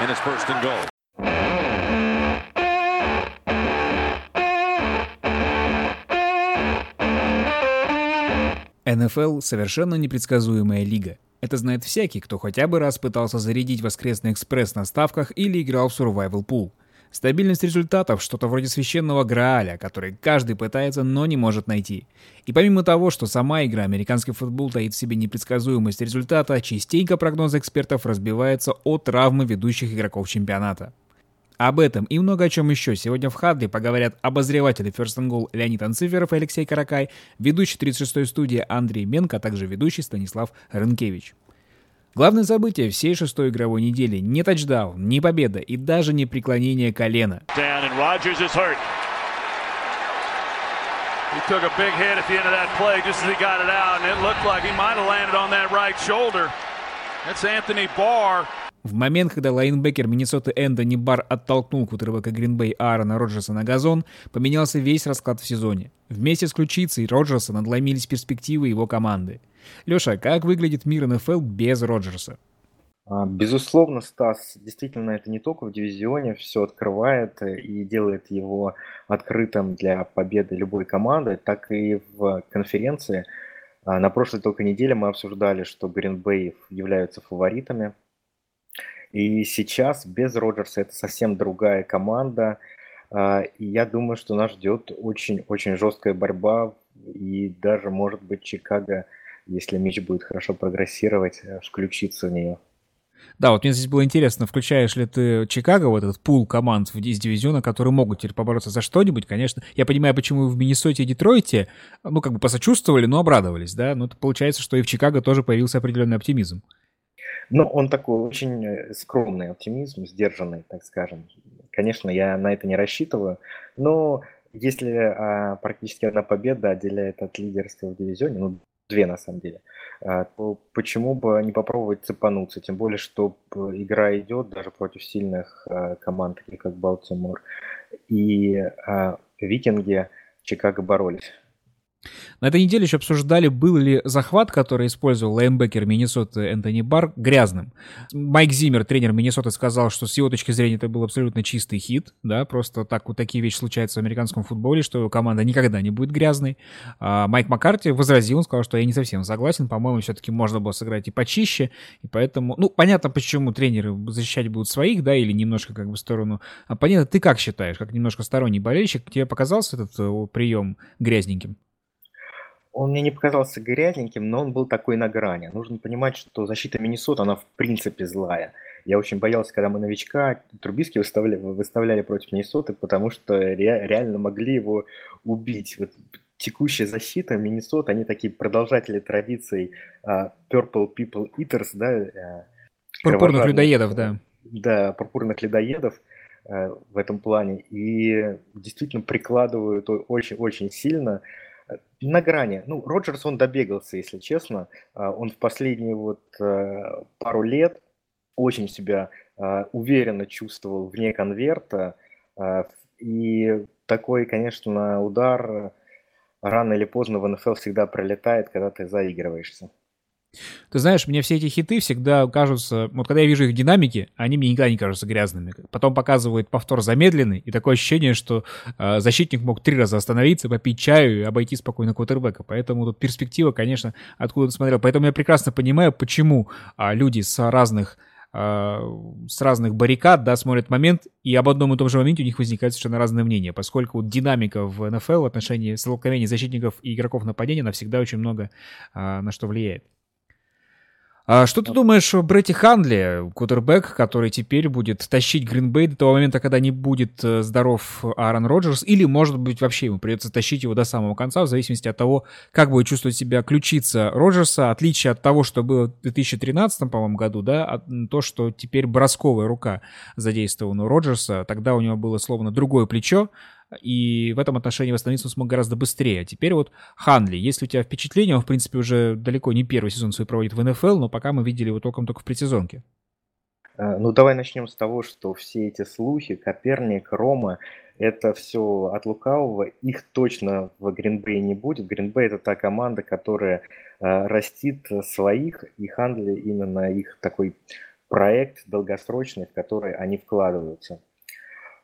and it's first and goal. НФЛ – совершенно непредсказуемая лига. Это знает всякий, кто хотя бы раз пытался зарядить воскресный экспресс на ставках или играл в Survival Pool. Стабильность результатов – что-то вроде священного Грааля, который каждый пытается, но не может найти. И помимо того, что сама игра американский футбол таит в себе непредсказуемость результата, частенько прогнозы экспертов разбиваются от травмы ведущих игроков чемпионата. Об этом и много о чем еще сегодня в Хадли поговорят обозреватели First and Goal Леонид Анциферов и Алексей Каракай, ведущий 36-й студии Андрей Менко, а также ведущий Станислав Рынкевич. Главное событие всей шестой игровой недели – не тачдаун, не победа и даже не преклонение колена. He took a big hit at the end of that play just as he got it out, and it looked like he might have landed on that right shoulder. That's Anthony Barr. В момент, когда лайнбекер Миннесоты Эндони Бар оттолкнул кутербека Гринбей Аарона Роджерса на газон, поменялся весь расклад в сезоне. Вместе с ключицей Роджерса надломились перспективы его команды. Леша, как выглядит мир НФЛ без Роджерса? А, безусловно, Стас, действительно, это не только в дивизионе все открывает и делает его открытым для победы любой команды, так и в конференции. А, на прошлой только неделе мы обсуждали, что Гринбей являются фаворитами и сейчас без Роджерса это совсем другая команда. А, и я думаю, что нас ждет очень-очень жесткая борьба. И даже, может быть, Чикаго, если мяч будет хорошо прогрессировать, э, включиться в нее. Да, вот мне здесь было интересно, включаешь ли ты Чикаго, вот этот пул команд из дивизиона, которые могут теперь побороться за что-нибудь, конечно. Я понимаю, почему в Миннесоте и Детройте, ну, как бы посочувствовали, но обрадовались, да. Но это получается, что и в Чикаго тоже появился определенный оптимизм. Но он такой очень э, скромный оптимизм, сдержанный, так скажем. Конечно, я на это не рассчитываю, но если а, практически одна победа отделяет от лидерства в дивизионе, ну, две на самом деле, а, почему бы не попробовать цепануться? Тем более, что игра идет даже против сильных а, команд, таких как Балтимор и а, Викинги, Чикаго боролись. На этой неделе еще обсуждали, был ли захват, который использовал лейнбекер Миннесоты Энтони Бар, грязным. Майк Зиммер, тренер Миннесоты, сказал, что с его точки зрения это был абсолютно чистый хит, да, просто так вот такие вещи случаются в американском футболе, что команда никогда не будет грязной. А Майк Маккарти возразил, он сказал, что я не совсем согласен, по-моему, все-таки можно было сыграть и почище, и поэтому, ну, понятно, почему тренеры защищать будут своих, да, или немножко как бы в сторону оппонента. Ты как считаешь, как немножко сторонний болельщик, тебе показался этот э, прием грязненьким? Он мне не показался грязненьким, но он был такой на грани. Нужно понимать, что защита Миннесоты, она в принципе злая. Я очень боялся, когда мы новичка Трубиски выставляли, выставляли против Миннесоты, потому что ре, реально могли его убить. Вот текущая защита Миннесоты, они такие продолжатели традиций uh, Purple People Eaters, да? Uh, пурпурных людоедов, да. Да, пурпурных людоедов uh, в этом плане. И действительно прикладывают очень-очень сильно. На грани. Ну, Роджерс, он добегался, если честно. А, он в последние вот э, пару лет очень себя а, уверенно чувствовал вне конверта. А, и такой, конечно, удар рано или поздно в НФЛ всегда пролетает, когда ты заигрываешься. Ты знаешь, мне все эти хиты всегда кажутся... Вот когда я вижу их динамики, они мне никогда не кажутся грязными. Потом показывают повтор замедленный, и такое ощущение, что э, защитник мог три раза остановиться, попить чаю и обойти спокойно квотербека. Поэтому тут перспектива, конечно, откуда ты смотрел. Поэтому я прекрасно понимаю, почему э, люди с разных с разных баррикад, да, смотрят момент, и об одном и том же моменте у них возникает совершенно разное мнение, поскольку вот динамика в НФЛ в отношении столкновений защитников и игроков нападения, она всегда очень много а, на что влияет. А что ты думаешь о Бретти Ханли, кутербэк, который теперь будет тащить Гринбей до того момента, когда не будет э, здоров Аарон Роджерс, или, может быть, вообще ему придется тащить его до самого конца, в зависимости от того, как будет чувствовать себя ключица Роджерса, отличие от того, что было в 2013, по-моему, году, да, от то, что теперь бросковая рука задействована у Роджерса, тогда у него было словно другое плечо, и в этом отношении восстановиться он смог гораздо быстрее. А теперь вот Ханли, если у тебя впечатление, он, в принципе, уже далеко не первый сезон свой проводит в НФЛ, но пока мы видели его толком только в предсезонке. А, ну, давай начнем с того, что все эти слухи, Коперник, Рома, это все от лукавого. Их точно в Гринбей не будет. Гринбей это та команда, которая э, растит своих, и Хандли именно их такой проект долгосрочный, в который они вкладываются.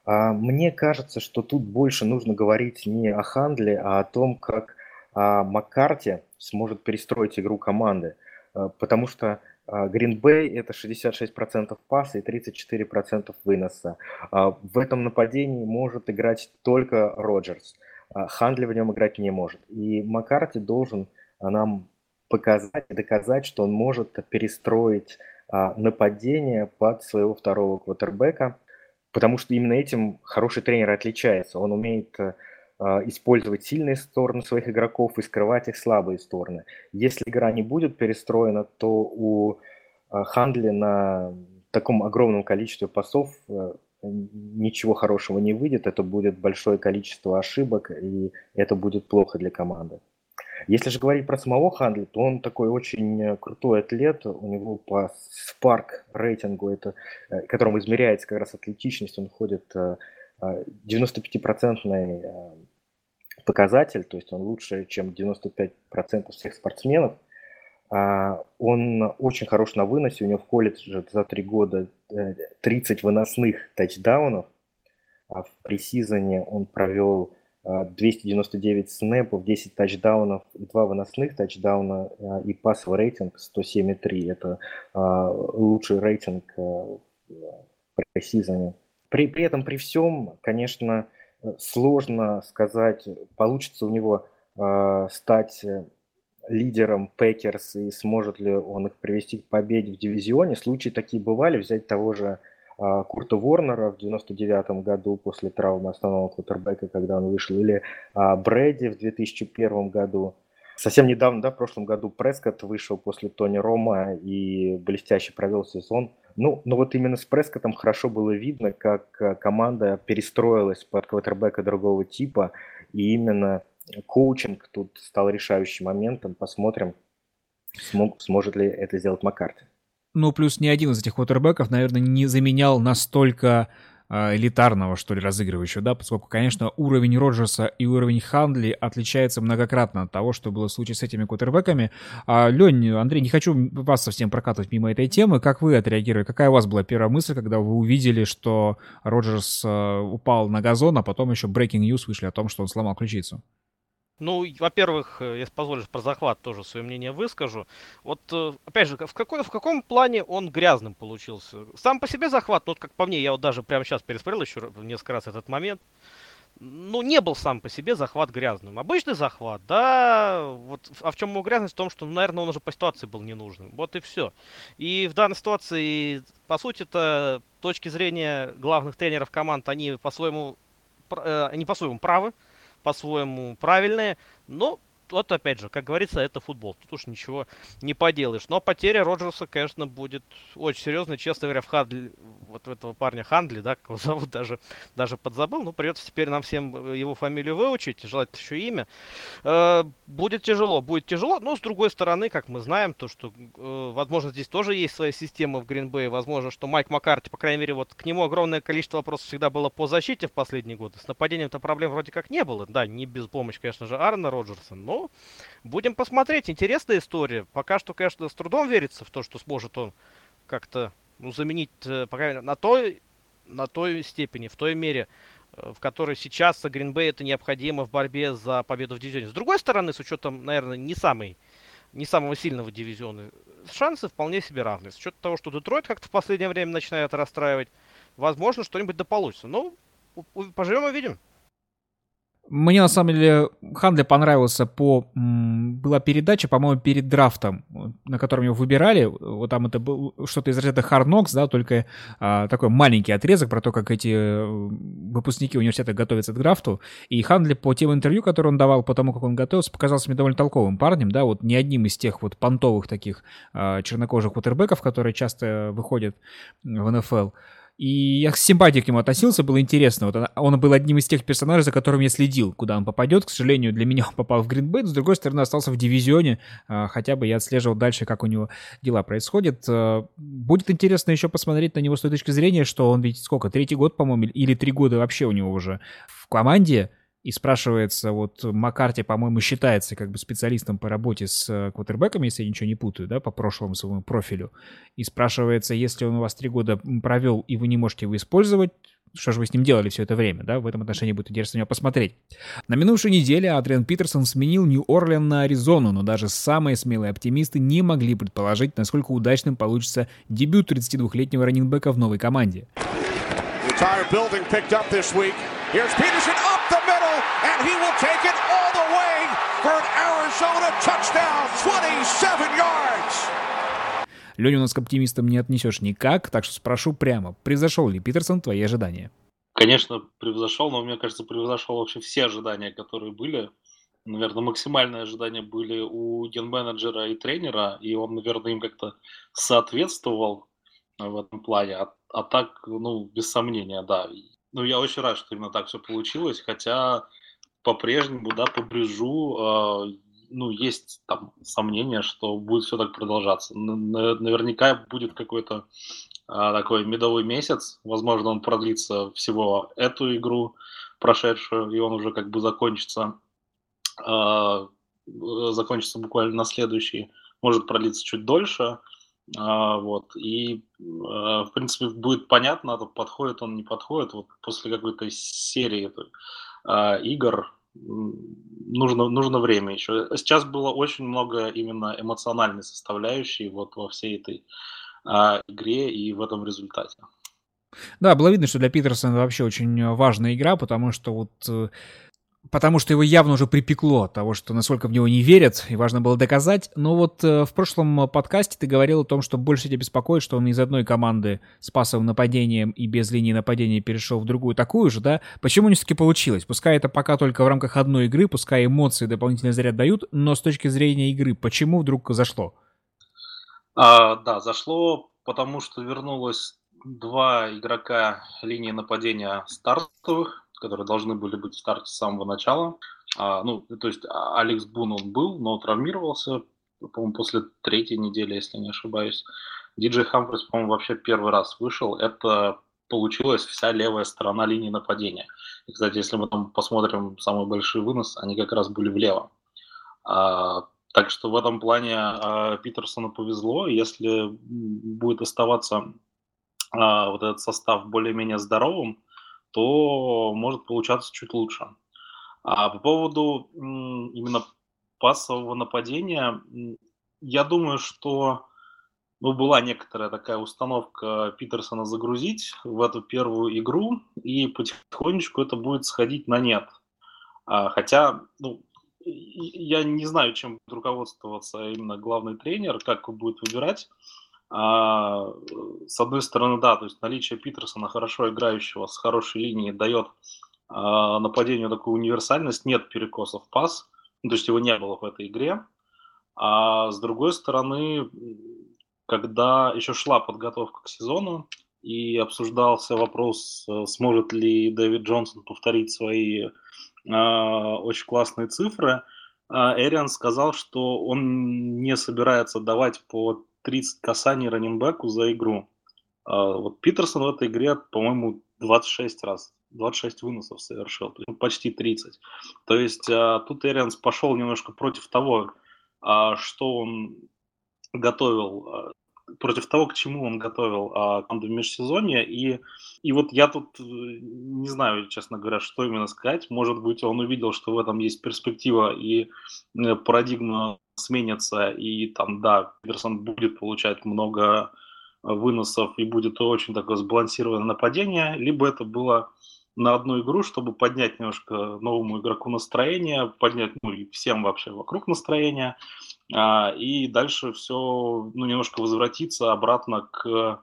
А, мне кажется, что тут больше нужно говорить не о Хандле, а о том, как а, Маккарти сможет перестроить игру команды. А, потому что Bay это 66% паса и 34% выноса. В этом нападении может играть только Роджерс. Хандли в нем играть не может. И Маккарти должен нам показать и доказать, что он может перестроить нападение под своего второго квотербека – потому что именно этим хороший тренер отличается. Он умеет э, а, использовать сильные стороны своих игроков и скрывать их слабые стороны. Если игра не будет перестроена, то у а, Хандли на таком огромном количестве пасов э, ничего хорошего не выйдет. Это будет большое количество ошибок, и это будет плохо для команды. Если же говорить про самого Хандли, то он такой очень э, крутой атлет. У него по Spark рейтингу, это, э, которым измеряется как раз атлетичность, он ходит 95-процентный э, показатель, то есть он лучше, чем 95% всех спортсменов. А, он очень хорош на выносе, у него в колледже за три года 30 выносных тачдаунов, а в пресизоне он провел 299 снэпов, 10 тачдаунов, 2 выносных тачдауна а, и пассовый рейтинг 107,3. Это а, лучший рейтинг в пресизоне. При, при этом, при всем, конечно, сложно сказать, получится у него стать лидером Packers и сможет ли он их привести к победе в дивизионе. Случаи такие бывали. Взять того же Курта Ворнера в 99 году после травмы основного квотербека, когда он вышел, или а, Брэди в 2001 году. Совсем недавно, да, в прошлом году Прескотт вышел после Тони Ромо и блестяще провел сезон. Ну, но вот именно с Прескоттом хорошо было видно, как а, команда перестроилась под квотербека другого типа, и именно коучинг тут стал решающим моментом. Посмотрим, смог, сможет ли это сделать Маккарти. Ну, плюс ни один из этих квотербеков, наверное, не заменял настолько а, элитарного, что ли, разыгрывающего, да, поскольку, конечно, уровень Роджерса и уровень Хандли отличается многократно от того, что было в случае с этими квотербеками. А, Лень, Андрей, не хочу вас совсем прокатывать мимо этой темы. Как вы отреагировали? Какая у вас была первая мысль, когда вы увидели, что Роджерс а, упал на газон, а потом еще breaking news вышли о том, что он сломал ключицу? Ну, во-первых, э, если позволишь, про захват тоже свое мнение выскажу. Вот, э, опять же, в, какой, в каком плане он грязным получился? Сам по себе захват, ну, вот как по мне, я вот даже прямо сейчас пересмотрел еще несколько раз этот момент. Ну, не был сам по себе захват грязным. Обычный захват, да, вот, а в чем его грязность? В том, что, наверное, он уже по ситуации был ненужным. Вот и все. И в данной ситуации, по сути это точки зрения главных тренеров команд, они по-своему, э, они по-своему правы по-своему правильные, но вот опять же, как говорится, это футбол. Тут уж ничего не поделаешь. Но потеря Роджерса, конечно, будет очень серьезной. Честно говоря, в Хадли, вот этого парня Хандли, да, как его зовут, даже, даже подзабыл. Ну, придется теперь нам всем его фамилию выучить, желательно еще имя. Э, будет тяжело, будет тяжело. Но, с другой стороны, как мы знаем, то, что, э, возможно, здесь тоже есть своя система в Гринбее. Возможно, что Майк Маккарти, по крайней мере, вот к нему огромное количество вопросов всегда было по защите в последние годы. С нападением-то проблем вроде как не было. Да, не без помощи, конечно же, Аарона Роджерса, но будем посмотреть. Интересная история. Пока что, конечно, с трудом верится в то, что сможет он как-то ну, заменить, э, по крайней мере, на той, на той степени, в той мере, э, в которой сейчас Гринбей это необходимо в борьбе за победу в дивизионе. С другой стороны, с учетом, наверное, не самой не самого сильного дивизиона, шансы вполне себе равны. С учетом того, что Детройт как-то в последнее время начинает расстраивать, возможно, что-нибудь да получится. Ну, поживем и видим. Мне на самом деле Хандли понравился по... Была передача, по-моему, перед драфтом, на котором его выбирали. Вот там это был что-то из разряда Knocks, да, только а, такой маленький отрезок про то, как эти э, выпускники университета готовятся к драфту. И Хандли по тем интервью, которые он давал, по тому, как он готовился, показался мне довольно толковым парнем, да, вот не одним из тех вот понтовых таких а, чернокожих кутербеков, которые часто выходят в НФЛ. И я с симпатией к нему относился, было интересно. Вот он был одним из тех персонажей, за которым я следил, куда он попадет. К сожалению, для меня он попал в Гринбейт, с другой стороны, остался в дивизионе. А, хотя бы я отслеживал дальше, как у него дела происходят. А, будет интересно еще посмотреть на него с той точки зрения, что он ведь сколько, третий год, по-моему, или три года вообще у него уже в команде. И спрашивается, вот Маккарти, по-моему, считается как бы специалистом по работе с э, квотербеками, если я ничего не путаю, да, по прошлому своему профилю, и спрашивается, если он у вас три года провел, и вы не можете его использовать, что же вы с ним делали все это время, да? В этом отношении будет интересно меня посмотреть. На минувшей неделе Адриан Питерсон сменил Нью-Орлен на Аризону, но даже самые смелые оптимисты не могли предположить, насколько удачным получится дебют 32-летнего раненбека в новой команде. The and he will take it all the way for an Arizona touchdown, 27 yards. Леня, у нас к оптимистам не отнесешь никак, так что спрошу прямо, превзошел ли Питерсон твои ожидания? Конечно, превзошел, но мне кажется, превзошел вообще все ожидания, которые были. Наверное, максимальные ожидания были у ген-менеджера и тренера, и он, наверное, им как-то соответствовал в этом плане. А, а так, ну, без сомнения, да. Ну, я очень рад, что именно так все получилось, хотя по-прежнему, да, по брюжу, э, ну, есть там сомнения, что будет все так продолжаться. Наверняка будет какой-то э, такой медовый месяц, возможно, он продлится всего эту игру прошедшую, и он уже как бы закончится, э, закончится буквально на следующий, может продлиться чуть дольше, а, вот. И, а, в принципе, будет понятно, подходит он, не подходит. Вот после какой-то серии а, игр нужно, нужно время еще. Сейчас было очень много именно эмоциональной составляющей вот во всей этой а, игре и в этом результате. Да, было видно, что для Питерсона вообще очень важная игра, потому что вот э, потому что его явно уже припекло от того, что насколько в него не верят, и важно было доказать. Но вот э, в прошлом подкасте ты говорил о том, что больше тебя беспокоит, что он из одной команды с пасовым нападением и без линии нападения перешел в другую такую же, да? Почему не все-таки получилось? Пускай это пока только в рамках одной игры, пускай эмоции дополнительный заряд дают, но с точки зрения игры, почему вдруг зашло? А, да, зашло, потому что вернулось два игрока линии нападения стартовых, которые должны были быть в старте с самого начала. А, ну, то есть а, Алекс Бун он был, но травмировался, по-моему, после третьей недели, если не ошибаюсь. Диджей Хамфрис, по-моему, вообще первый раз вышел. Это получилась вся левая сторона линии нападения. И, кстати, если мы там посмотрим самый большой вынос, они как раз были влево. А, так что в этом плане а, Питерсону повезло. Если будет оставаться а, вот этот состав более-менее здоровым, то может получаться чуть лучше. А по поводу именно пассового нападения, я думаю, что ну, была некоторая такая установка Питерсона загрузить в эту первую игру, и потихонечку это будет сходить на нет. А, хотя, ну, я не знаю, чем будет руководствоваться именно главный тренер, как будет выбирать. А, с одной стороны, да, то есть наличие Питерсона, хорошо играющего, с хорошей линией, дает а, нападению такую универсальность, нет перекосов пас, ну, то есть его не было в этой игре. А с другой стороны, когда еще шла подготовка к сезону и обсуждался вопрос, э, сможет ли Дэвид Джонсон повторить свои э, очень классные цифры, Эриан сказал, что он не собирается давать по 30 касаний раненбеку за игру. А, вот Питерсон в этой игре, по-моему, 26 раз, 26 выносов совершил, то есть почти 30. То есть а, тут Эрианс пошел немножко против того, а, что он готовил, против того, к чему он готовил команду в межсезонье. И, и вот я тут э, не знаю, честно говоря, что именно сказать. Может быть, он увидел, что в этом есть перспектива и э, парадигма сменится, и там, да, Петерсон будет получать много э, выносов и будет очень такое сбалансированное нападение, либо это было на одну игру, чтобы поднять немножко новому игроку настроение, поднять ну, и всем вообще вокруг настроение, а, и дальше все ну, немножко возвратиться обратно к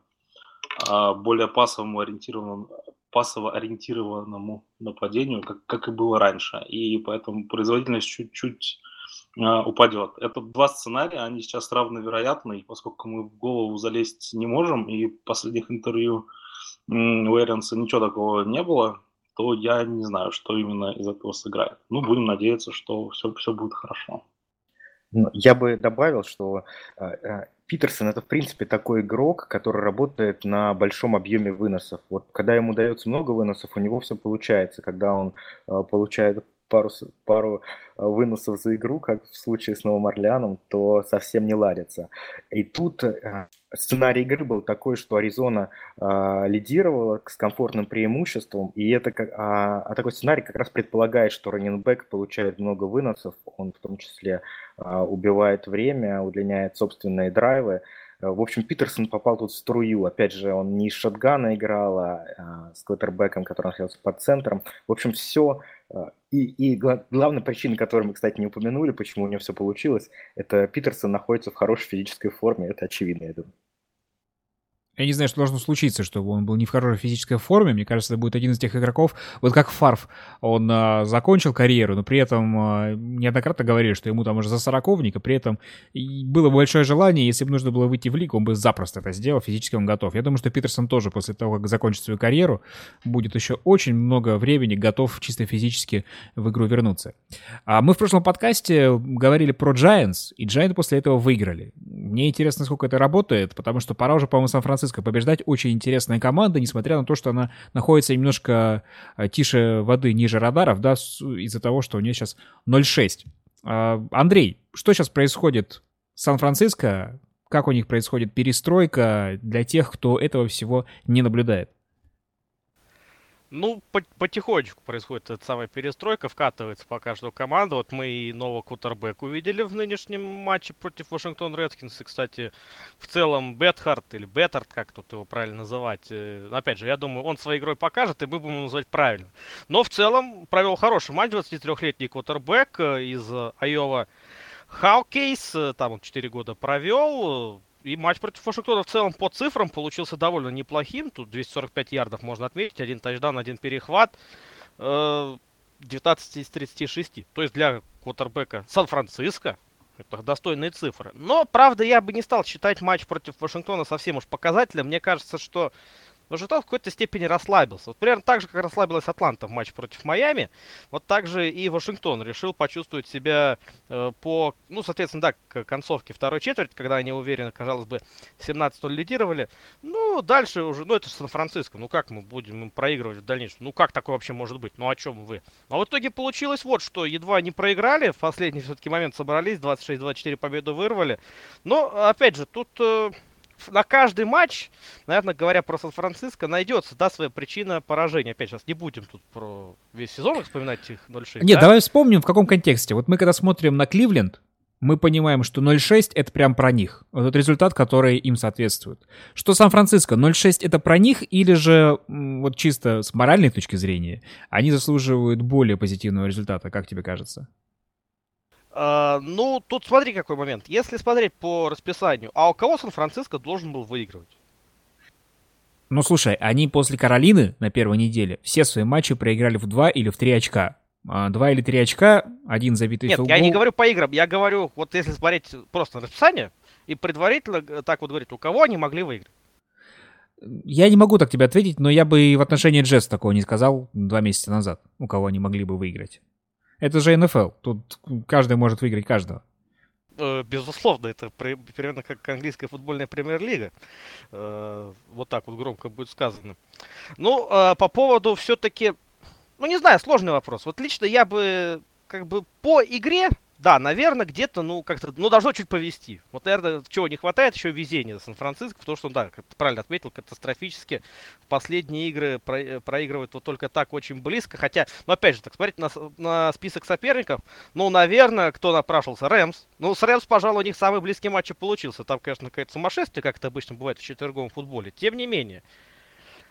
а, более пассовому ориентированному, пассово ориентированному нападению, как, как и было раньше. И поэтому производительность чуть-чуть упадет. Это два сценария, они сейчас равновероятны, поскольку мы в голову залезть не можем, и в последних интервью у Эренса ничего такого не было, то я не знаю, что именно из этого сыграет. Ну, будем надеяться, что все, все будет хорошо. Ну, я бы добавил, что а, а, Питерсон это в принципе такой игрок, который работает на большом объеме выносов. Вот когда ему дается много выносов, у него все получается. Когда он получает пару, пару а, выносов за игру, как в случае с Новым Орлеаном, то совсем не ладится. И тут а, сценарий игры был такой, что Аризона э, лидировала с комфортным преимуществом, и это как, а, а такой сценарий как раз предполагает, что раненбэк получает много выносов, он в том числе э, убивает время, удлиняет собственные драйвы, Э, в общем, Питерсон попал тут в струю. Опять же, он не из шотгана играл, а, а с квотербеком, который находился под центром. В общем, все. Э, и, и главная причина, которую мы, кстати, не упомянули, почему у него все получилось, это Питерсон находится в хорошей физической форме. Это очевидно, я думаю. Я не знаю, что должно случиться, чтобы он был не в хорошей физической форме. Мне кажется, это будет один из тех игроков, вот как Фарф, он а, закончил карьеру, но при этом а, неоднократно говорили, что ему там уже за сороковник, и при этом было большое желание, если бы нужно было выйти в лигу, он бы запросто это сделал, физически он готов. Я думаю, что Питерсон тоже после того, как закончит свою карьеру, будет еще очень много времени готов чисто физически в игру вернуться. А мы в прошлом подкасте говорили про Giants, и Giants после этого выиграли. Мне интересно, сколько это работает, потому что пора уже, по-моему, Сан-Франциско Сан-Франциско побеждать. Очень интересная команда, несмотря на то, что она находится немножко э, тише воды, ниже радаров, да, из-за того, что у нее сейчас 0-6. А, Андрей, что сейчас происходит в Сан-Франциско? Как у них происходит перестройка для тех, кто этого всего не наблюдает? Ну, потихонечку происходит эта самая перестройка, вкатывается пока что команда. Вот мы и нового кутербэк увидели в нынешнем матче против Вашингтон Редскинс. И, кстати, в целом Бетхарт или Бетард, как тут его правильно называть. Э, опять же, я думаю, он своей игрой покажет, и мы будем его называть правильно. Но в целом провел хороший матч 23-летний кутербэк э, из Айова Хаукейс. Э, там он 4 года провел и матч против Вашингтона в целом по цифрам получился довольно неплохим. Тут 245 ярдов можно отметить, один тачдан, один перехват. 19 э, из 36. То есть для квотербека Сан-Франциско это достойные цифры. Но, правда, я бы не стал считать матч против Вашингтона совсем уж показателем. Мне кажется, что Вашингтон в какой-то степени расслабился. Вот примерно так же, как расслабилась Атланта в матче против Майами, вот так же и Вашингтон решил почувствовать себя э, по, ну, соответственно, да, к концовке второй четверти, когда они уверенно, казалось бы, 17-0 лидировали. Ну, дальше уже, ну, это Сан-Франциско, ну, как мы будем им проигрывать в дальнейшем? Ну, как такое вообще может быть? Ну, о чем вы? А в итоге получилось вот что, едва не проиграли, в последний все-таки момент собрались, 26-24 победу вырвали. Но, опять же, тут... Э, на каждый матч, наверное, говоря про Сан-Франциско, найдется, да, своя причина поражения. Опять сейчас не будем тут про весь сезон вспоминать их 0-6. Нет, да? давай вспомним, в каком контексте. Вот мы когда смотрим на Кливленд, мы понимаем, что 0-6 это прям про них. Вот этот результат, который им соответствует. Что Сан-Франциско, 0-6 это про них или же вот чисто с моральной точки зрения они заслуживают более позитивного результата, как тебе кажется? Uh, ну, тут смотри какой момент. Если смотреть по расписанию, а у кого Сан-Франциско должен был выигрывать? Ну, слушай, они после Каролины на первой неделе все свои матчи проиграли в 2 или в 3 очка. А, два или три очка, один забитый Нет, филгол. я не говорю по играм, я говорю, вот если смотреть просто на расписание и предварительно э, так вот говорить, у кого они могли выиграть? Я не могу так тебе ответить, но я бы и в отношении Джетс такого не сказал два месяца назад, у кого они могли бы выиграть. Это же НФЛ. Тут каждый может выиграть каждого. Э, безусловно, это примерно как английская футбольная премьер-лига. Э, вот так вот громко будет сказано. Ну, э, по поводу все-таки... Ну, не знаю, сложный вопрос. Вот лично я бы как бы по игре да, наверное, где-то, ну, как-то, ну, должно чуть повести. Вот, наверное, чего не хватает, еще везения Сан-Франциско, потому что, да, как ты правильно отметил, катастрофически последние игры про, э, проигрывают вот только так очень близко. Хотя, ну, опять же, так смотреть на, на список соперников, ну, наверное, кто напрашивался? Рэмс. Ну, с Рэмс, пожалуй, у них самый близкий матч и получился. Там, конечно, какое-то сумасшествие, как это обычно бывает в четверговом футболе. Тем не менее,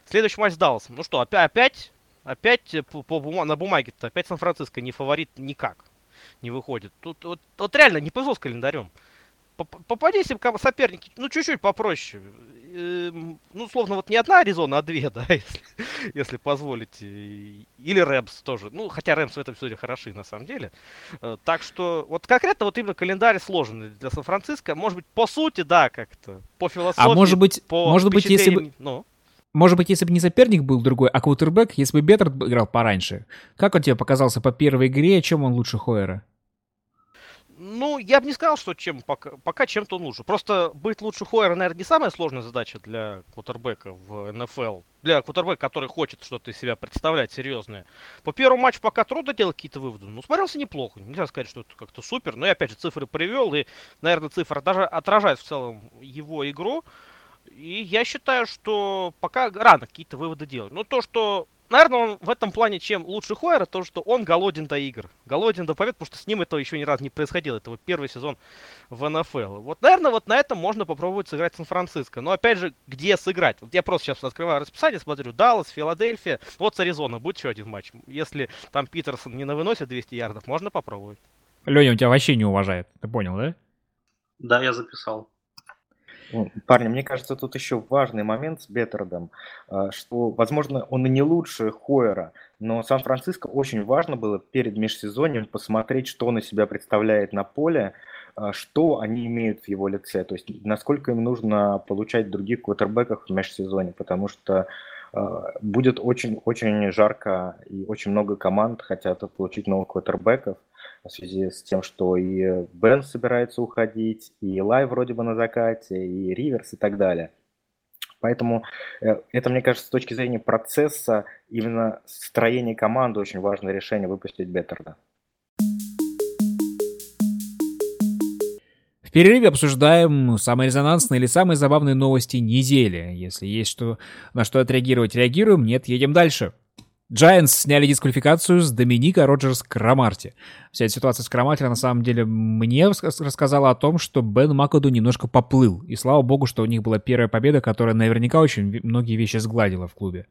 следующий матч с Далласом. Ну что, опять, опять, опять по, по, на бумаге-то, опять Сан-Франциско не фаворит никак не выходит. Тут вот, вот реально не повезло с календарем. Попадись им соперники, ну, чуть-чуть попроще. Эм, ну, словно вот не одна Аризона, а две, да, если, если позволите. Или Рэмс тоже. Ну, хотя Рэмс в этом все хороши, на самом деле. Э, так что, вот конкретно вот именно календарь сложный для Сан-Франциско. Может быть, по сути, да, как-то. По философии. А может быть, по может быть, если бы... Ну? Может быть, если бы не соперник был другой, а квотербек, если бы Беттерд играл пораньше, как он тебе показался по первой игре, чем он лучше Хойера? Ну, я бы не сказал, что чем пока, пока чем-то он лучше. Просто быть лучше Хойера, наверное, не самая сложная задача для квотербека в НФЛ. Для квотербека, который хочет что-то из себя представлять серьезное. По первому матчу пока трудно делать какие-то выводы. Ну, смотрелся неплохо. Нельзя сказать, что это как-то супер. Но я опять же цифры привел. И, наверное, цифры даже отражают в целом его игру. И я считаю, что пока рано какие-то выводы делать. Но то, что наверное, он в этом плане чем лучше Хойера, то, что он голоден до игр. Голоден до побед, потому что с ним этого еще ни разу не происходило. Это вот первый сезон в НФЛ. Вот, наверное, вот на этом можно попробовать сыграть Сан-Франциско. Но, опять же, где сыграть? Вот я просто сейчас открываю расписание, смотрю, Даллас, Филадельфия, вот с Аризона будет еще один матч. Если там Питерсон не на выносе 200 ярдов, можно попробовать. Леня, у тебя вообще не уважает, ты понял, да? Да, я записал. Парни, мне кажется, тут еще важный момент с Беттердом, а, что, возможно, он и не лучше Хойера, но Сан-Франциско очень важно было перед межсезоньем посмотреть, что он из себя представляет на поле, а, что они имеют в его лице, то есть насколько им нужно получать других квотербеков в межсезонье, потому что а, будет очень-очень жарко и очень много команд хотят получить новых квотербеков – в связи с тем, что и Бен собирается уходить, и Лай вроде бы на закате, и Риверс и так далее. Поэтому э, это, мне кажется, с точки зрения процесса, именно строения команды очень важное решение выпустить Беттерда. В перерыве обсуждаем самые резонансные или самые забавные новости недели. Если есть что, на что отреагировать, реагируем. Нет, едем дальше. Giants сняли дисквалификацию с Доминика Роджерс Крамарти. Вся эта ситуация с Крамарти, на самом деле, мне рассказала о том, что Бен Макаду немножко поплыл. И слава богу, что у них была первая победа, которая наверняка очень многие вещи сгладила в клубе.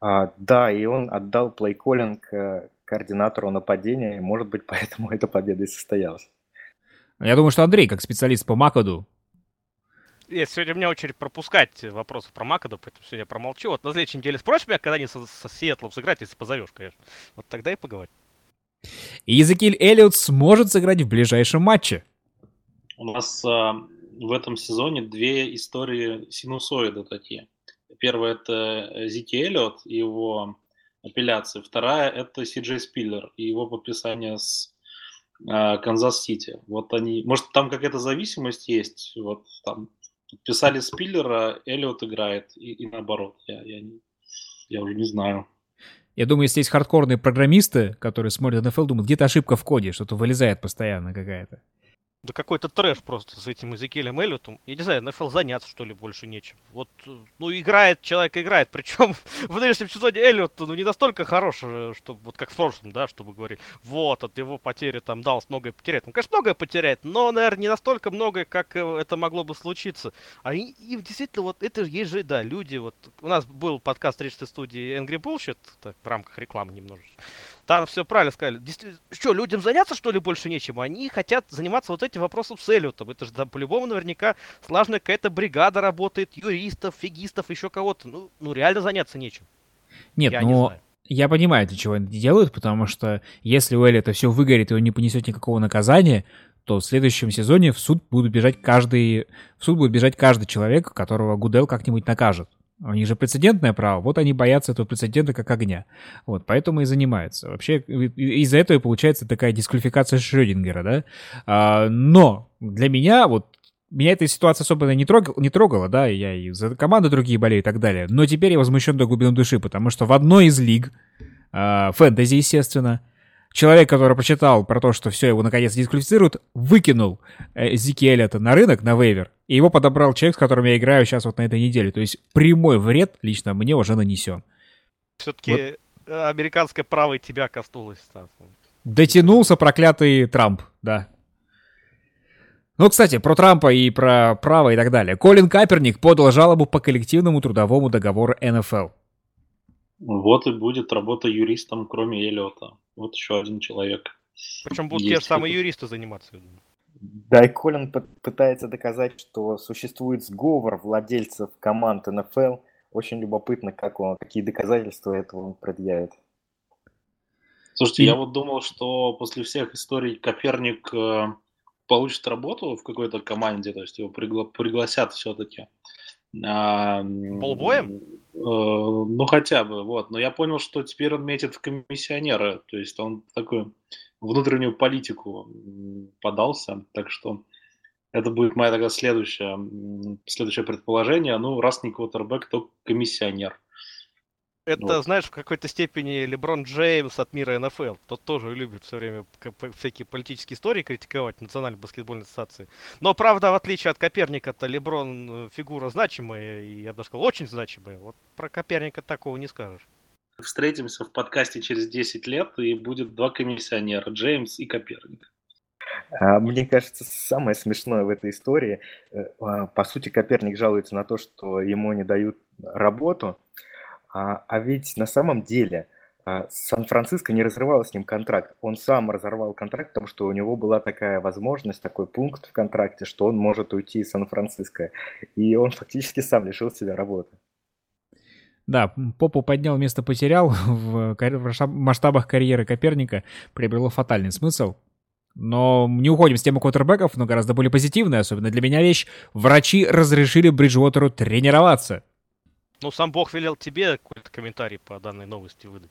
А, да, и он отдал плейколлинг э, координатору нападения, и, может быть, поэтому эта победа и состоялась. Я думаю, что Андрей, как специалист по Макаду, нет, сегодня у меня очередь пропускать вопросы про Макаду, поэтому сегодня я промолчу. Вот на следующей неделе спросишь меня, когда не со, со Сиэтлом сыграть, если позовешь, конечно. Вот тогда и поговорим. Иезекииль Эллиот сможет сыграть в ближайшем матче. У нас а, в этом сезоне две истории синусоида такие. Первая это Зики Эллиот и его апелляции. Вторая это Си Джей Спиллер и его подписание с а, Канзас-Сити. Вот они, может, там какая-то зависимость есть, вот там подписали Спиллера, Эллиот играет, и, и наоборот. Я, я, я уже не знаю. Я думаю, если есть хардкорные программисты, которые смотрят NFL, думают, где-то ошибка в коде, что-то вылезает постоянно какая-то. Да какой-то трэш просто с этим Эзекиэлем Эллиотом. Я не знаю, НФЛ заняться, что ли, больше нечем. Вот, ну, играет, человек играет. Причем в нынешнем сезоне Эллиот, ну, не настолько хорош, э, чтобы, вот как в прошлом, да, чтобы говорить, вот, от его потери там Даллас многое потеряет. Ну, конечно, многое потеряет, но, наверное, не настолько многое, как э, это могло бы случиться. А и, и действительно, вот это есть же, да, люди, вот, у нас был подкаст в студии Angry Bullshit, так, в рамках рекламы немножечко. Там все правильно сказали. Что, людям заняться, что ли, больше нечем? Они хотят заниматься вот этим вопросом с Эллиотом. Это же да, по-любому наверняка сложная какая-то бригада работает, юристов, фигистов, еще кого-то. Ну, ну реально заняться нечем. Нет, я но... Не Я понимаю, для чего они делают, потому что если у Эллиота все выгорит, и он не понесет никакого наказания, то в следующем сезоне в суд будут бежать каждый, в суд будет бежать каждый человек, которого Гудел как-нибудь накажет. У них же прецедентное право, вот они боятся этого прецедента как огня. Вот, поэтому и занимаются. Вообще, из-за этого и получается такая дисквалификация Шрёдингера, да? А, но для меня, вот, меня эта ситуация особенно не, трогала, не трогала, да, я и за команды другие болею и так далее. Но теперь я возмущен до глубины души, потому что в одной из лиг, а, фэнтези, естественно, человек, который прочитал про то, что все, его наконец дисквалифицируют, выкинул э, Зики Эллиота на рынок, на вейвер, и его подобрал человек, с которым я играю сейчас вот на этой неделе. То есть прямой вред лично мне уже нанесен. Все-таки вот. американское право тебя коснулось. Стас. Дотянулся проклятый Трамп, да. Ну, кстати, про Трампа и про право и так далее. Колин Каперник подал жалобу по коллективному трудовому договору НФЛ. Вот и будет работа юристом, кроме Эллиота. Вот еще один человек. Причем будут те же самые юристы заниматься. Да, и Колин пытается доказать, что существует сговор владельцев команд НФЛ. Очень любопытно, как он, какие доказательства этого он предъявит. Слушайте, и... я вот думал, что после всех историй Коперник э, получит работу в какой-то команде, то есть его пригла- пригласят все-таки. А? Э, ну, хотя бы, вот. Но я понял, что теперь он метит в комиссионера. То есть он такой внутреннюю политику подался. Так что это будет мое тогда следующее, следующее предположение. Ну, раз не квотербек, то комиссионер. Это, вот. знаешь, в какой-то степени Леброн Джеймс от мира НФЛ. Тот тоже любит все время всякие политические истории критиковать Национальной баскетбольной ассоциации. Но, правда, в отличие от Коперника-то Леброн э, фигура значимая, и я бы сказал, очень значимая. Вот про Коперника такого не скажешь. Встретимся в подкасте через 10 лет, и будет два комиссионера, Джеймс и Коперник. А, мне кажется, самое смешное в этой истории, э, а, по сути, Коперник жалуется на то, что ему не дают работу, а, а ведь на самом деле а, Сан-Франциско не разрывал с ним контракт. Он сам разорвал контракт, потому что у него была такая возможность, такой пункт в контракте, что он может уйти из Сан-Франциско. И он фактически сам лишил себя работы. Да, попу поднял, место потерял. В масштабах карьеры Коперника приобрело фатальный смысл. Но не уходим с темы квотербеков, но гораздо более позитивная, особенно для меня вещь. Врачи разрешили Бриджуотеру тренироваться. Ну, сам Бог велел тебе какой-то комментарий по данной новости выдать.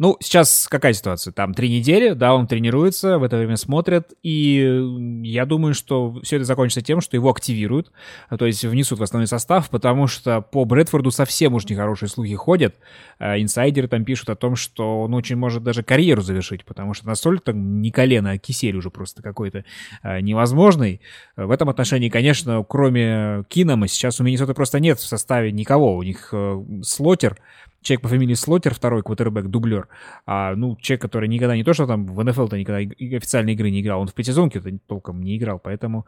Ну, сейчас какая ситуация? Там три недели, да, он тренируется, в это время смотрят, и я думаю, что все это закончится тем, что его активируют, то есть внесут в основной состав, потому что по Брэдфорду совсем уж нехорошие слухи ходят. А инсайдеры там пишут о том, что он очень может даже карьеру завершить, потому что настолько не колено, а кисель уже просто какой-то а, невозможный. В этом отношении, конечно, кроме Кинома, сейчас у Миннесоты просто нет в составе никого. У них э, Слотер, человек по фамилии Слотер, второй квотербек, дублер, а, ну, человек, который никогда не то, что там в НФЛ-то никогда официальной игры не играл, он в предсезонке-то толком не играл, поэтому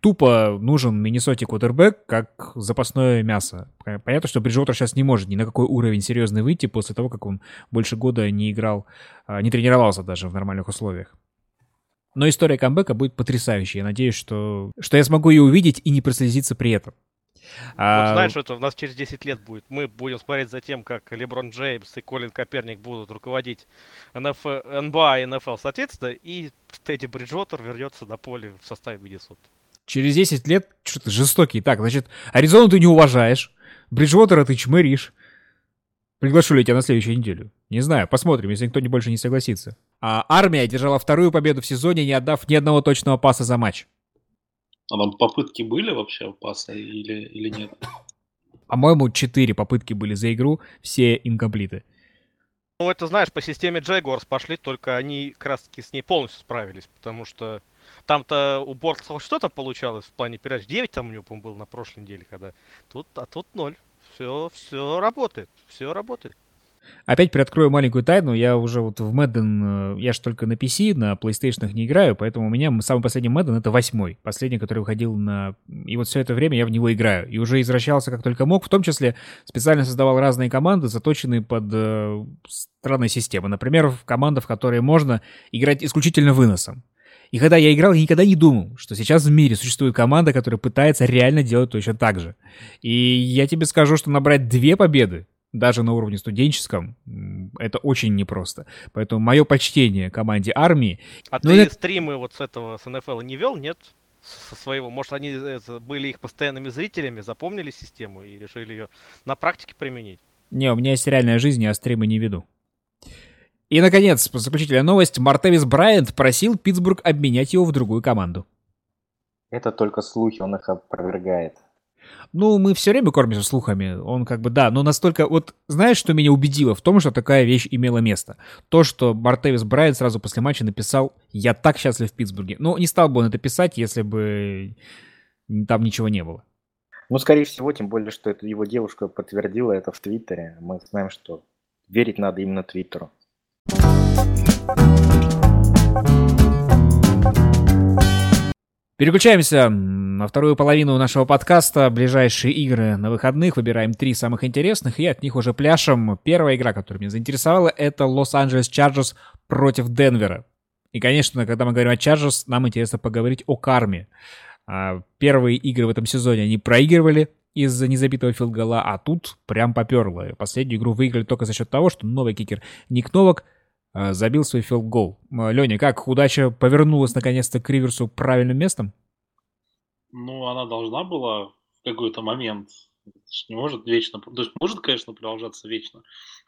тупо нужен Миннесоте квотербек как запасное мясо. Понятно, что Бриджвотер сейчас не может ни на какой уровень серьезный выйти после того, как он больше года не играл, а, не тренировался даже в нормальных условиях. Но история камбэка будет потрясающей. Я надеюсь, что, что я смогу ее увидеть и не прослезиться при этом. А... Вот знаешь, это у нас через 10 лет будет. Мы будем смотреть за тем, как Леброн Джеймс и Колин Коперник будут руководить НФ... НБА и НФЛ соответственно, и Тедди Бриджвотер вернется на поле в составе Миннесоты. Через 10 лет что-то жестокий. Так, значит, Аризону ты не уважаешь, Бриджвотера ты чмыришь. Приглашу ли я тебя на следующую неделю? Не знаю, посмотрим, если никто не больше не согласится. А армия одержала вторую победу в сезоне, не отдав ни одного точного паса за матч. А там попытки были вообще у паса или, или нет? По-моему, четыре попытки были за игру, все инкомплиты. Ну, это, знаешь, по системе Jaguars пошли, только они как раз таки с ней полностью справились, потому что там-то у Борца что-то получалось в плане передач. 9 там у него, по-моему, было на прошлой неделе, когда. Тут, а тут ноль. Все, все работает, все работает. Опять приоткрою маленькую тайну. Я уже вот в Madden, э, я же только на PC, на PlayStation не играю, поэтому у меня самый последний Madden это восьмой. Последний, который выходил на... И вот все это время я в него играю. И уже извращался как только мог. В том числе специально создавал разные команды, заточенные под э, странные системы. Например, в командах, в которые можно играть исключительно выносом. И когда я играл, я никогда не думал, что сейчас в мире существует команда, которая пытается реально делать точно так же. И я тебе скажу, что набрать две победы даже на уровне студенческом, это очень непросто. Поэтому мое почтение команде армии. А ну, ты это... стримы вот с этого, с НФЛ не вел, нет? Со своего. Может, они это, были их постоянными зрителями, запомнили систему и решили ее на практике применить? Не, у меня есть реальная жизнь, я стримы не веду. И, наконец, заключительная новость. Мартевис Брайант просил Питтсбург обменять его в другую команду. Это только слухи, он их опровергает. Ну, мы все время кормимся слухами. Он как бы, да, но настолько... Вот знаешь, что меня убедило в том, что такая вещь имела место? То, что Мартевис Брайан сразу после матча написал «Я так счастлив в Питтсбурге». Ну, не стал бы он это писать, если бы там ничего не было. Ну, скорее всего, тем более, что это его девушка подтвердила это в Твиттере. Мы знаем, что верить надо именно Твиттеру. Переключаемся на вторую половину нашего подкаста. Ближайшие игры на выходных. Выбираем три самых интересных, и от них уже пляшем. Первая игра, которая меня заинтересовала, это Лос-Анджелес Чарджерс против Денвера. И, конечно, когда мы говорим о Чарджерс, нам интересно поговорить о карме. А, первые игры в этом сезоне они проигрывали из-за незабитого филгола, а тут прям поперло. Последнюю игру выиграли только за счет того, что новый кикер Ник Новак забил свой филгол. Леня, как удача повернулась наконец-то к Риверсу правильным местом? Ну, она должна была в какой-то момент не может вечно, то есть может, конечно, продолжаться вечно,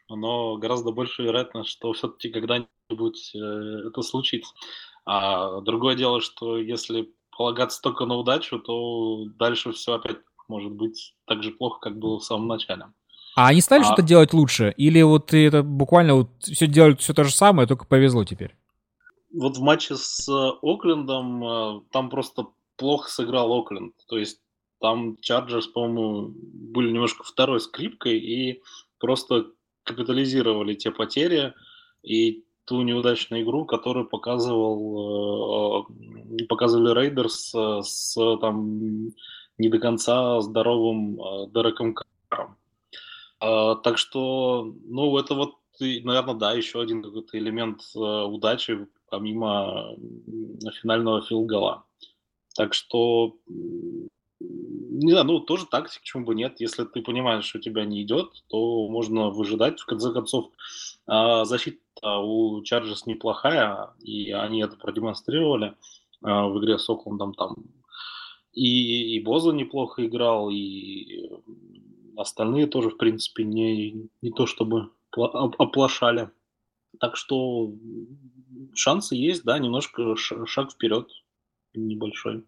но гораздо больше вероятность, что все-таки когда-нибудь э, это случится. А другое дело, что если полагаться только на удачу, то дальше все опять может быть так же плохо, как было в самом начале. А они стали а... что-то делать лучше? Или вот это буквально вот все делают все то же самое, только повезло теперь? Вот в матче с Оклендом э, там просто плохо сыграл Окленд. То есть там Чарджерс, по-моему, были немножко второй скрипкой и просто капитализировали те потери и ту неудачную игру, которую показывал, э, показывали Рейдерс с, там не до конца здоровым э, Дереком Э, так что, ну, это вот, наверное, да, еще один какой-то элемент удачи, помимо финального филгала. Так что не знаю, ну тоже тактика, почему бы нет. Если ты понимаешь, что у тебя не идет, то можно выжидать. В конце концов, а, защита у Чарджерс неплохая, и они это продемонстрировали а, в игре с Оклендом. Там и, и Боза неплохо играл, и остальные тоже, в принципе, не, не то чтобы оплошали. Так что шансы есть, да, немножко шаг вперед небольшой.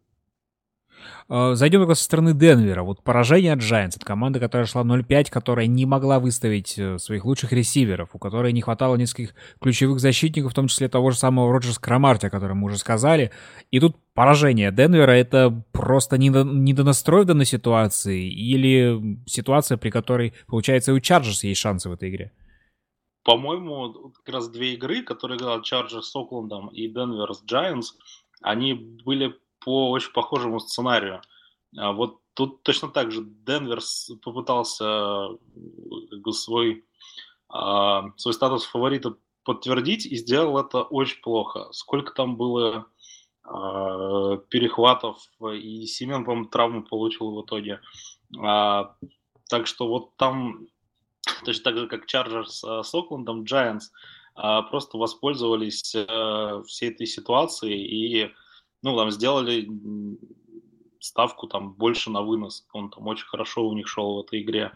А, зайдем только со стороны Денвера. Вот поражение от Giants, от команды, которая шла 0-5, которая не могла выставить э, своих лучших ресиверов, у которой не хватало нескольких ключевых защитников, в том числе того же самого Роджерс-Кромарти, о котором мы уже сказали. И тут поражение Денвера — это просто недонастрой в данной ситуации или ситуация, при которой, получается, и у Chargers есть шансы в этой игре? По-моему, как раз две игры, которые играл Chargers с Оклендом и Денвер с Giants, они были по очень похожему сценарию. А вот тут точно так же Денвер попытался бы, свой, а, свой статус фаворита подтвердить и сделал это очень плохо. Сколько там было а, перехватов, и Семен, по-моему, травму получил в итоге. Так что вот там, точно так же, как Чарджерс с Оклендом, Giants просто воспользовались э, всей этой ситуацией и ну, там сделали ставку там больше на вынос. Он там очень хорошо у них шел в этой игре.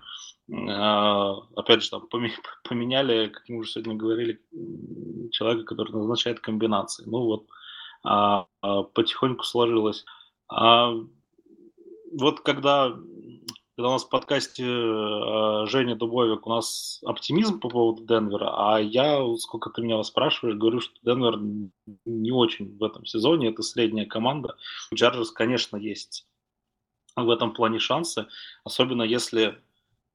А, опять же, там поменяли, как мы уже сегодня говорили, человека, который назначает комбинации. Ну вот, а, а, потихоньку сложилось. Вот когда когда у нас в подкасте э, Женя Дубовик, у нас оптимизм по поводу Денвера, а я, сколько ты меня спрашиваешь, говорю, что Денвер не очень в этом сезоне, это средняя команда. У Chargers, конечно, есть в этом плане шансы, особенно если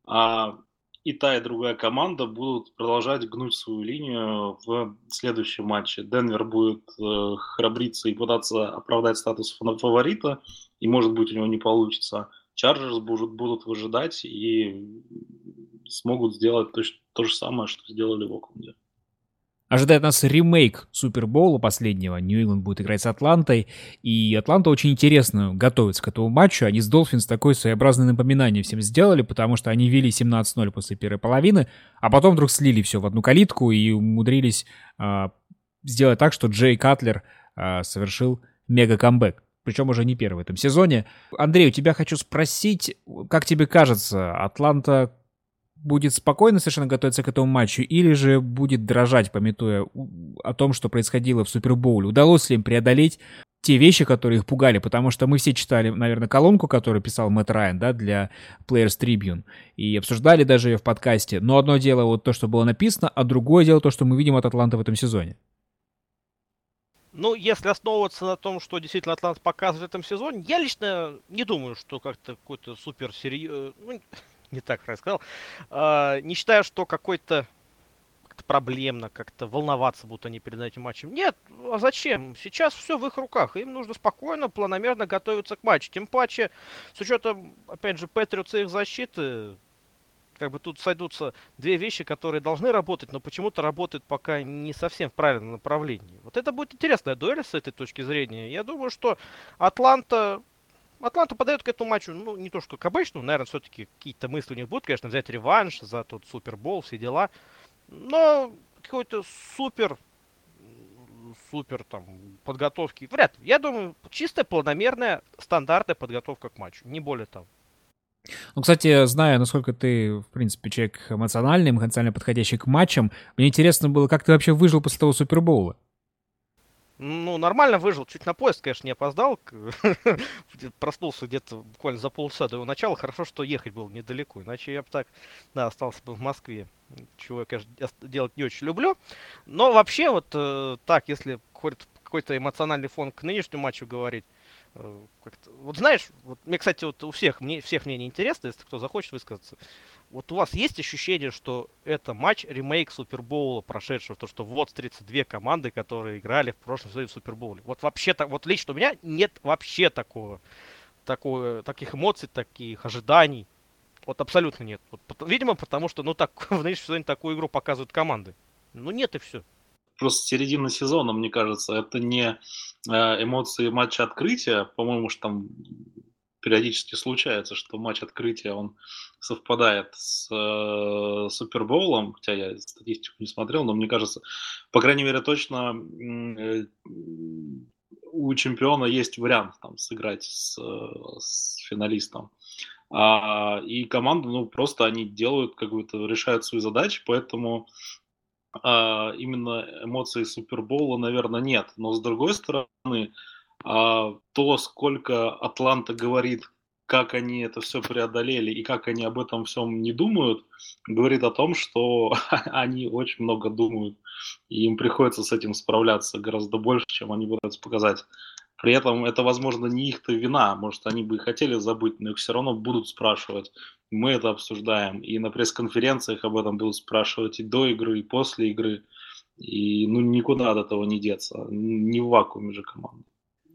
а, и та, и другая команда будут продолжать гнуть свою линию в следующем матче. Денвер будет э, храбриться и пытаться оправдать статус фаворита, и, может быть, у него не получится – Chargers будут, будут выжидать и смогут сделать то, то же самое, что сделали в Окленде. Ожидает нас ремейк Супербоула последнего. Нью-Ингланд будет играть с Атлантой. И Атланта очень интересно готовится к этому матчу. Они с Долфинс такое своеобразное напоминание всем сделали, потому что они вели 17-0 после первой половины, а потом вдруг слили все в одну калитку и умудрились а, сделать так, что Джей Катлер а, совершил мега-камбэк причем уже не первый в этом сезоне. Андрей, у тебя хочу спросить, как тебе кажется, Атланта будет спокойно совершенно готовиться к этому матчу или же будет дрожать, пометуя о том, что происходило в Супербоуле? Удалось ли им преодолеть те вещи, которые их пугали, потому что мы все читали, наверное, колонку, которую писал Мэтт Райан, да, для Players Tribune, и обсуждали даже ее в подкасте. Но одно дело вот то, что было написано, а другое дело то, что мы видим от Атланты в этом сезоне. Ну, если основываться на том, что действительно Атлант показывает в этом сезоне, я лично не думаю, что как-то какой-то супер серьезный, ну, не так рассказал, а, не считаю, что какой-то как проблемно как-то волноваться будут они перед этим матчем. Нет, а зачем? Сейчас все в их руках. Им нужно спокойно, планомерно готовиться к матчу. Тем паче, с учетом, опять же, Патриотс и их защиты, как бы тут сойдутся две вещи, которые должны работать, но почему-то работают пока не совсем в правильном направлении. Вот это будет интересная дуэль с этой точки зрения. Я думаю, что Атланта Атланта подает к этому матчу, ну, не то что к обычному, наверное, все-таки какие-то мысли у них будут, конечно, взять реванш за тот Супербол, все дела. Но какой-то супер, супер там подготовки вряд ли. Я думаю, чистая, планомерная, стандартная подготовка к матчу, не более того. Ну, кстати, зная, насколько ты, в принципе, человек эмоциональный, эмоционально подходящий к матчам, мне интересно было, как ты вообще выжил после того Супербоула? Ну, нормально выжил. Чуть на поезд, конечно, не опоздал. Проснулся где-то буквально за полчаса до его начала. Хорошо, что ехать было недалеко. Иначе я бы так, да, остался бы в Москве. Чего я, конечно, делать не очень люблю. Но вообще, вот э, так, если какой-то эмоциональный фон к нынешнему матчу говорить, э, вот знаешь, вот мне, кстати, вот у всех, мне, всех мнений интересно, если кто захочет высказаться. Вот у вас есть ощущение, что это матч ремейк Супербоула прошедшего, то что вот 32 команды, которые играли в прошлом сезоне в Супербоуле. Вот вообще так, вот лично у меня нет вообще такого, такого, таких эмоций, таких ожиданий. Вот абсолютно нет. Вот, видимо, потому что, ну так, в нынешнем сезоне такую игру показывают команды. Ну нет и все просто середина сезона, мне кажется, это не э, эмоции матча открытия, по-моему, что там периодически случается, что матч открытия он совпадает с э, Супербоулом, хотя я статистику не смотрел, но мне кажется, по крайней мере, точно э, у чемпиона есть вариант там сыграть с, с финалистом. А, и команды, ну, просто они делают какую-то, решают свои задачи, поэтому а, именно эмоций Супербоула, наверное, нет. Но с другой стороны, а, то, сколько Атланта говорит, как они это все преодолели и как они об этом всем не думают, говорит о том, что они очень много думают, и им приходится с этим справляться гораздо больше, чем они пытаются показать. При этом это, возможно, не их-то вина. Может, они бы и хотели забыть, но их все равно будут спрашивать. Мы это обсуждаем. И на пресс-конференциях об этом будут спрашивать и до игры, и после игры. И ну, никуда от этого не деться. Не в вакууме же команда.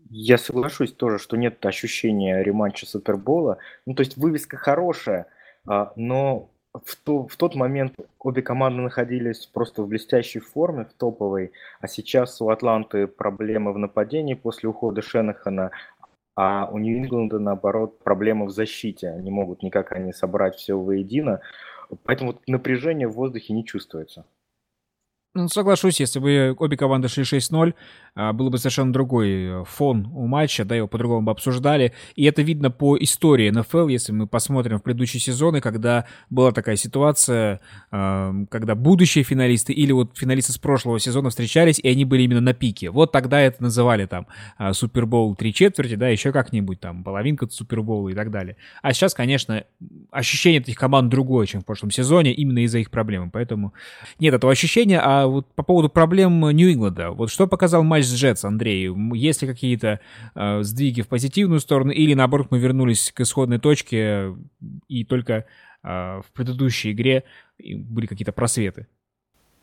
Я соглашусь тоже, что нет ощущения рематча Супербола. Ну, то есть вывеска хорошая, а, но в, то, в тот момент обе команды находились просто в блестящей форме, в топовой, а сейчас у Атланты проблемы в нападении после ухода Шенахана, а у Нью-Ингланда, наоборот, проблемы в защите. Они могут никак они собрать все воедино, поэтому вот напряжение в воздухе не чувствуется. Ну, соглашусь, если бы обе команды шли 6-0, а, был бы совершенно другой э, фон у матча, да, его по-другому бы обсуждали. И это видно по истории НФЛ, если мы посмотрим в предыдущие сезоны, когда была такая ситуация, а, когда будущие финалисты или вот финалисты с прошлого сезона встречались, и они были именно на пике. Вот тогда это называли там а, Супербоул три четверти, да, еще как-нибудь там половинка Супербоула и так далее. А сейчас, конечно, ощущение этих команд другое, чем в прошлом сезоне, именно из-за их проблем. Поэтому нет этого ощущения, а вот по поводу проблем Нью-Ингланда, вот что показал матч с Джетс, Андрей? Есть ли какие-то э, сдвиги в позитивную сторону, или наоборот мы вернулись к исходной точке и только э, в предыдущей игре были какие-то просветы?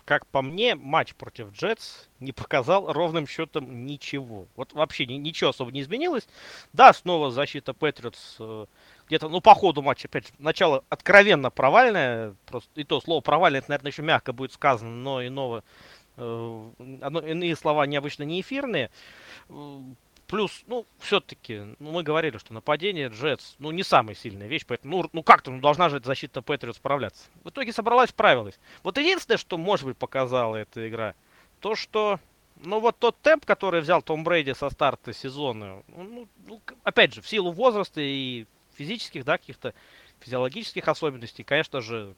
Как по мне, матч против Джетс не показал ровным счетом ничего. Вот вообще ни, ничего особо не изменилось. Да, снова защита Патриотс э, где-то, ну, по ходу матча, опять начало откровенно провальное, просто и то слово провальное, это, наверное, еще мягко будет сказано, но иного, э, иные слова необычно не эфирные. Плюс, ну, все-таки, ну, мы говорили, что нападение Джетс, ну, не самая сильная вещь, поэтому, ну, ну как-то ну, должна же защита Патриот справляться. В итоге собралась, справилась. Вот единственное, что, может быть, показала эта игра, то, что, ну, вот тот темп, который взял Том Брейди со старта сезона, ну, ну опять же, в силу возраста и физических, да, каких-то физиологических особенностей, конечно же,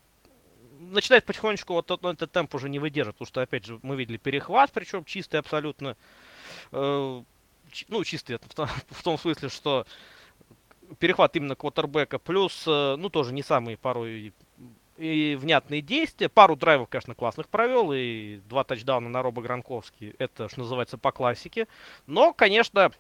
начинает потихонечку вот ну, этот темп уже не выдерживать, потому что, опять же, мы видели перехват, причем чистый абсолютно, э, ну, чистый в в том смысле, что перехват именно квотербека, плюс, э, ну, тоже не самые порой и внятные действия. Пару драйвов, конечно, классных провел, и два тачдауна на Роба Гранковский, это, что называется, по классике. Но, конечно,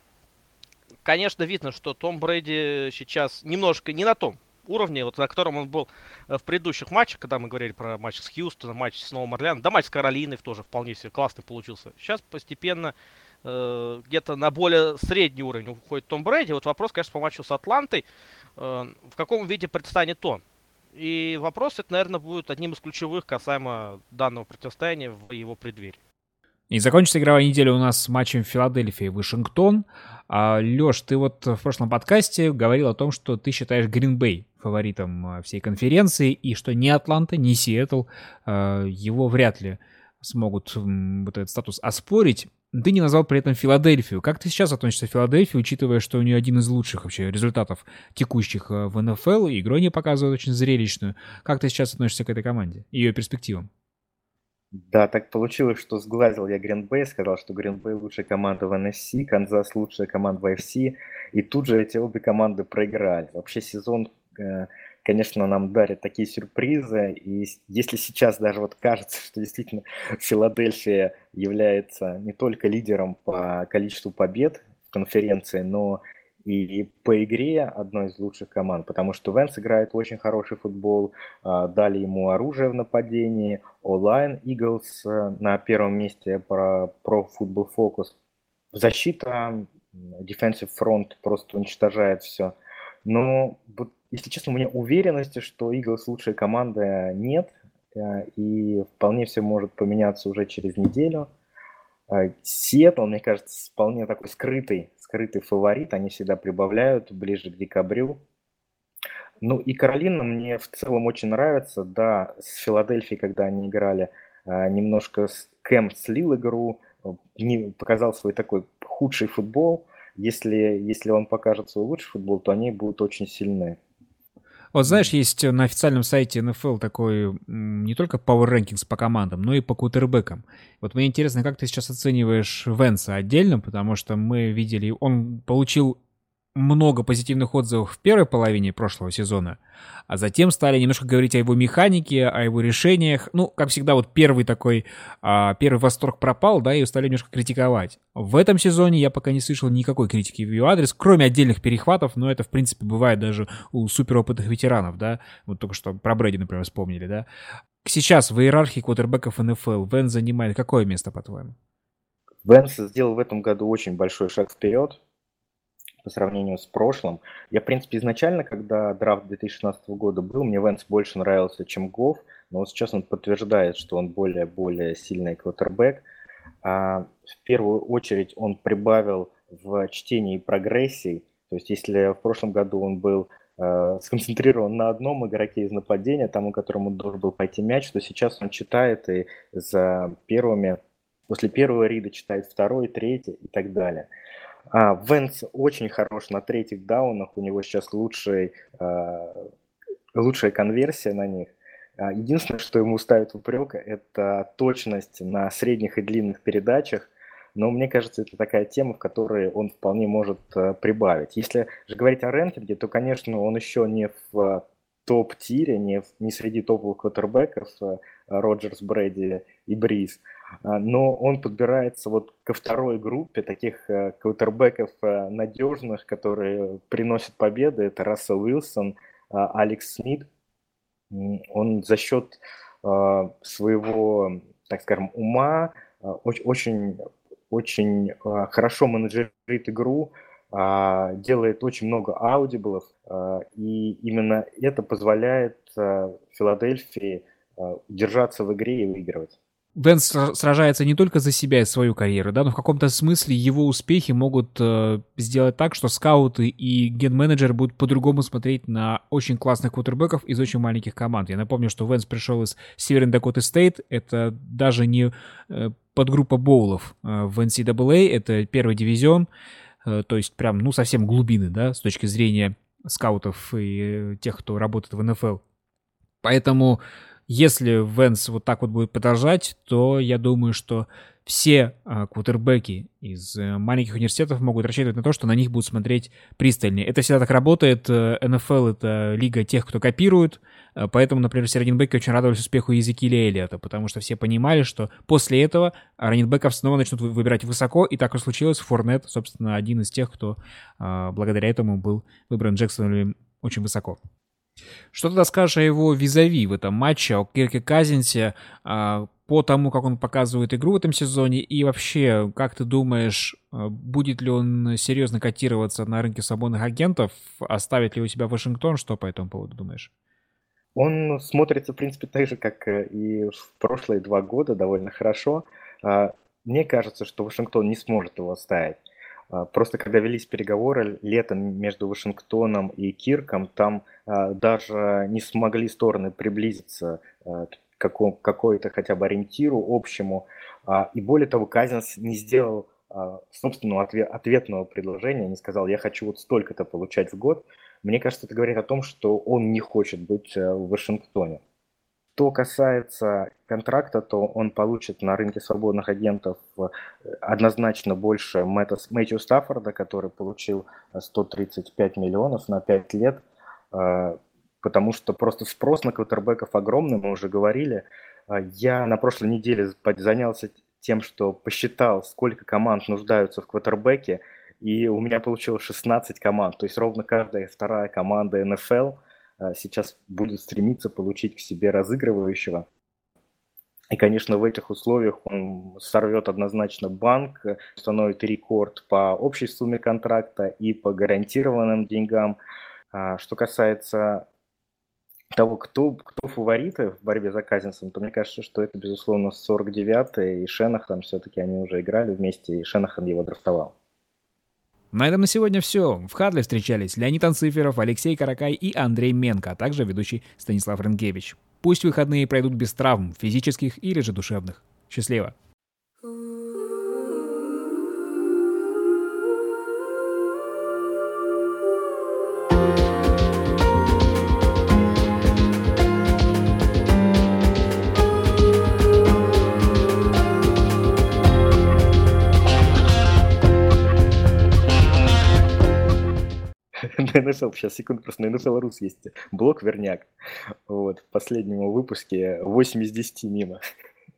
конечно, видно, что Том Брэди сейчас немножко не на том уровне, вот на котором он был э, в предыдущих матчах, когда мы говорили про матч с Хьюстоном, матч с Новым Орлеаном, да, матч с Каролиной тоже вполне себе классный получился. Сейчас постепенно э, где-то на более средний уровень уходит Том Брэди. Вот вопрос, конечно, по матчу с Атлантой, э, в каком виде предстанет он. И вопрос это, наверное, будет одним из ключевых касаемо данного противостояния в его преддверии. И закончится игровая неделя у нас с матчем Филадельфия и Вашингтон. А, Леш, ты вот в прошлом подкасте говорил о том, что ты считаешь Гринбей фаворитом а, всей конференции, и что ни Атланта, ни Сиэтл а, его вряд ли смогут вот этот статус оспорить. Ты не назвал при этом Филадельфию. Как ты сейчас относишься к Филадельфии, учитывая, что у нее один из лучших вообще результатов текущих э, в НФЛ, и игру не показывают очень зрелищную. Как ты сейчас относишься к этой команде и ее перспективам? Да, так получилось, что сглазил я Гринбей, сказал, что Гринбей лучшая команда в NFC, Канзас лучшая команда в AFC, и тут же эти обе команды проиграли. Вообще сезон э, конечно, нам дарят такие сюрпризы. И если сейчас даже вот кажется, что действительно Филадельфия является не только лидером по количеству побед в конференции, но и по игре одной из лучших команд, потому что Венс играет очень хороший футбол, а, дали ему оружие в нападении, онлайн Eagles э, на первом месте про Pro Football Focus. Защита, defensive front просто уничтожает все. Но если честно, у меня уверенности, что Иглс лучшая команда нет, э, и вполне все может поменяться уже через неделю. Э, Сиэтл, мне кажется, вполне такой скрытый, скрытый фаворит, они всегда прибавляют ближе к декабрю. Ну и Каролина мне в целом очень нравится, да, с Филадельфией, когда они играли, э, немножко Кэм слил игру, не показал свой такой худший футбол. Если, если он покажет свой лучший футбол, то они будут очень сильны. Вот знаешь, есть на официальном сайте NFL такой не только Power Rankings по командам, но и по кутербекам. Вот мне интересно, как ты сейчас оцениваешь Венса отдельно, потому что мы видели, он получил много позитивных отзывов в первой половине прошлого сезона, а затем стали немножко говорить о его механике, о его решениях. Ну, как всегда, вот первый такой, а, первый восторг пропал, да, и стали немножко критиковать. В этом сезоне я пока не слышал никакой критики в его адрес, кроме отдельных перехватов, но это, в принципе, бывает даже у суперопытных ветеранов, да. Вот только что про Брэди, например, вспомнили, да. Сейчас в иерархии квотербеков НФЛ Вен занимает какое место, по-твоему? Венс сделал в этом году очень большой шаг вперед по сравнению с прошлым. Я, в принципе, изначально, когда драфт 2016 года был, мне Венс больше нравился, чем Гофф, но вот сейчас он подтверждает, что он более-более сильный квотербек. А в первую очередь он прибавил в чтении прогрессий, то есть если в прошлом году он был э, сконцентрирован на одном игроке из нападения, тому, которому должен был пойти мяч, то сейчас он читает и за первыми, после первого рида читает второй, третий и так далее. А, Венс очень хорош на третьих даунах, у него сейчас лучший, а, лучшая конверсия на них. А, единственное, что ему ставят в упрек, это точность на средних и длинных передачах. Но мне кажется, это такая тема, в которой он вполне может а, прибавить. Если же говорить о рэнкинге, то, конечно, он еще не в топ-тире, не, в, не среди топовых квотербеков Роджерс, Брэди и Бриз. А, но он подбирается вот ко второй группе таких э, квотербеков э, надежных, которые приносят победы. Это Рассел Уилсон, а, Алекс Смит. Он за счет а, своего, так скажем, ума очень, очень хорошо менеджерит игру, делает очень много audible ов, и именно это позволяет Филадельфии держаться в игре и выигрывать. Лэнс сражается не только за себя и свою карьеру, да, но в каком-то смысле его успехи могут э, сделать так, что скауты и ген-менеджеры будут по-другому смотреть на очень классных квотербеков из очень маленьких команд. Я напомню, что Лэнс пришел из Северной Дакоты Стейт, это даже не э, подгруппа боулов э, в NCAA, это первый дивизион, э, то есть прям, ну, совсем глубины, да, с точки зрения скаутов и тех, кто работает в НФЛ. Поэтому если Венс вот так вот будет продолжать, то я думаю, что все а, квотербеки из э, маленьких университетов могут рассчитывать на то, что на них будут смотреть пристальнее. Это всегда так работает. НФЛ — это лига тех, кто копирует. Э, поэтому, например, все раненбеки очень радовались успеху Езекииля Эллиота, потому что все понимали, что после этого раненбеков снова начнут выбирать высоко, и так и случилось. Форнет, собственно, один из тех, кто а, благодаря этому был выбран Джексоном очень высоко. Что тогда скажешь о его визави в этом матче, о Кирке Казинсе, а, по тому, как он показывает игру в этом сезоне, и вообще, как ты думаешь, а, будет ли он серьезно котироваться на рынке свободных агентов, оставит ли у себя Вашингтон, что по этому поводу думаешь? Он смотрится, в принципе, так же, как э, и в прошлые два года, довольно хорошо. А, мне кажется, что Вашингтон не сможет его оставить. А, просто когда велись переговоры летом между Вашингтоном и Кирком, там а, даже не смогли стороны приблизиться а, к каком, какой-то хотя бы ориентиру общему. И более того, Казинс не сделал собственного ответ, ответного предложения, не сказал, я хочу вот столько-то получать в год. Мне кажется, это говорит о том, что он не хочет быть в Вашингтоне. Что касается контракта, то он получит на рынке свободных агентов э, однозначно больше Мэтта, Мэтью Стаффорда, который получил 135 миллионов на 5 лет, э, потому что просто спрос на квотербеков огромный, мы уже говорили. Э, я на прошлой неделе занялся тем, что посчитал, сколько команд нуждаются в квотербеке, и у меня получилось 16 команд, то есть ровно каждая вторая команда НФЛ – сейчас будет стремиться получить к себе разыгрывающего. И, конечно, в этих условиях он сорвет однозначно банк, установит рекорд по общей сумме контракта и по гарантированным деньгам. А, что касается того, кто, кто фавориты в борьбе за Казинсом, то мне кажется, что это, безусловно, 49-й, и Шенахан все-таки они уже играли вместе, и Шенахан его драфтовал. На этом на сегодня все. В Хадле встречались Леонид Анциферов, Алексей Каракай и Андрей Менко, а также ведущий Станислав Ренкевич. Пусть выходные пройдут без травм, физических или же душевных. Счастливо! на NFL, сейчас секунду, просто на NFL Рус есть блок Верняк. Вот, в последнем выпуске 8 из 10 мимо.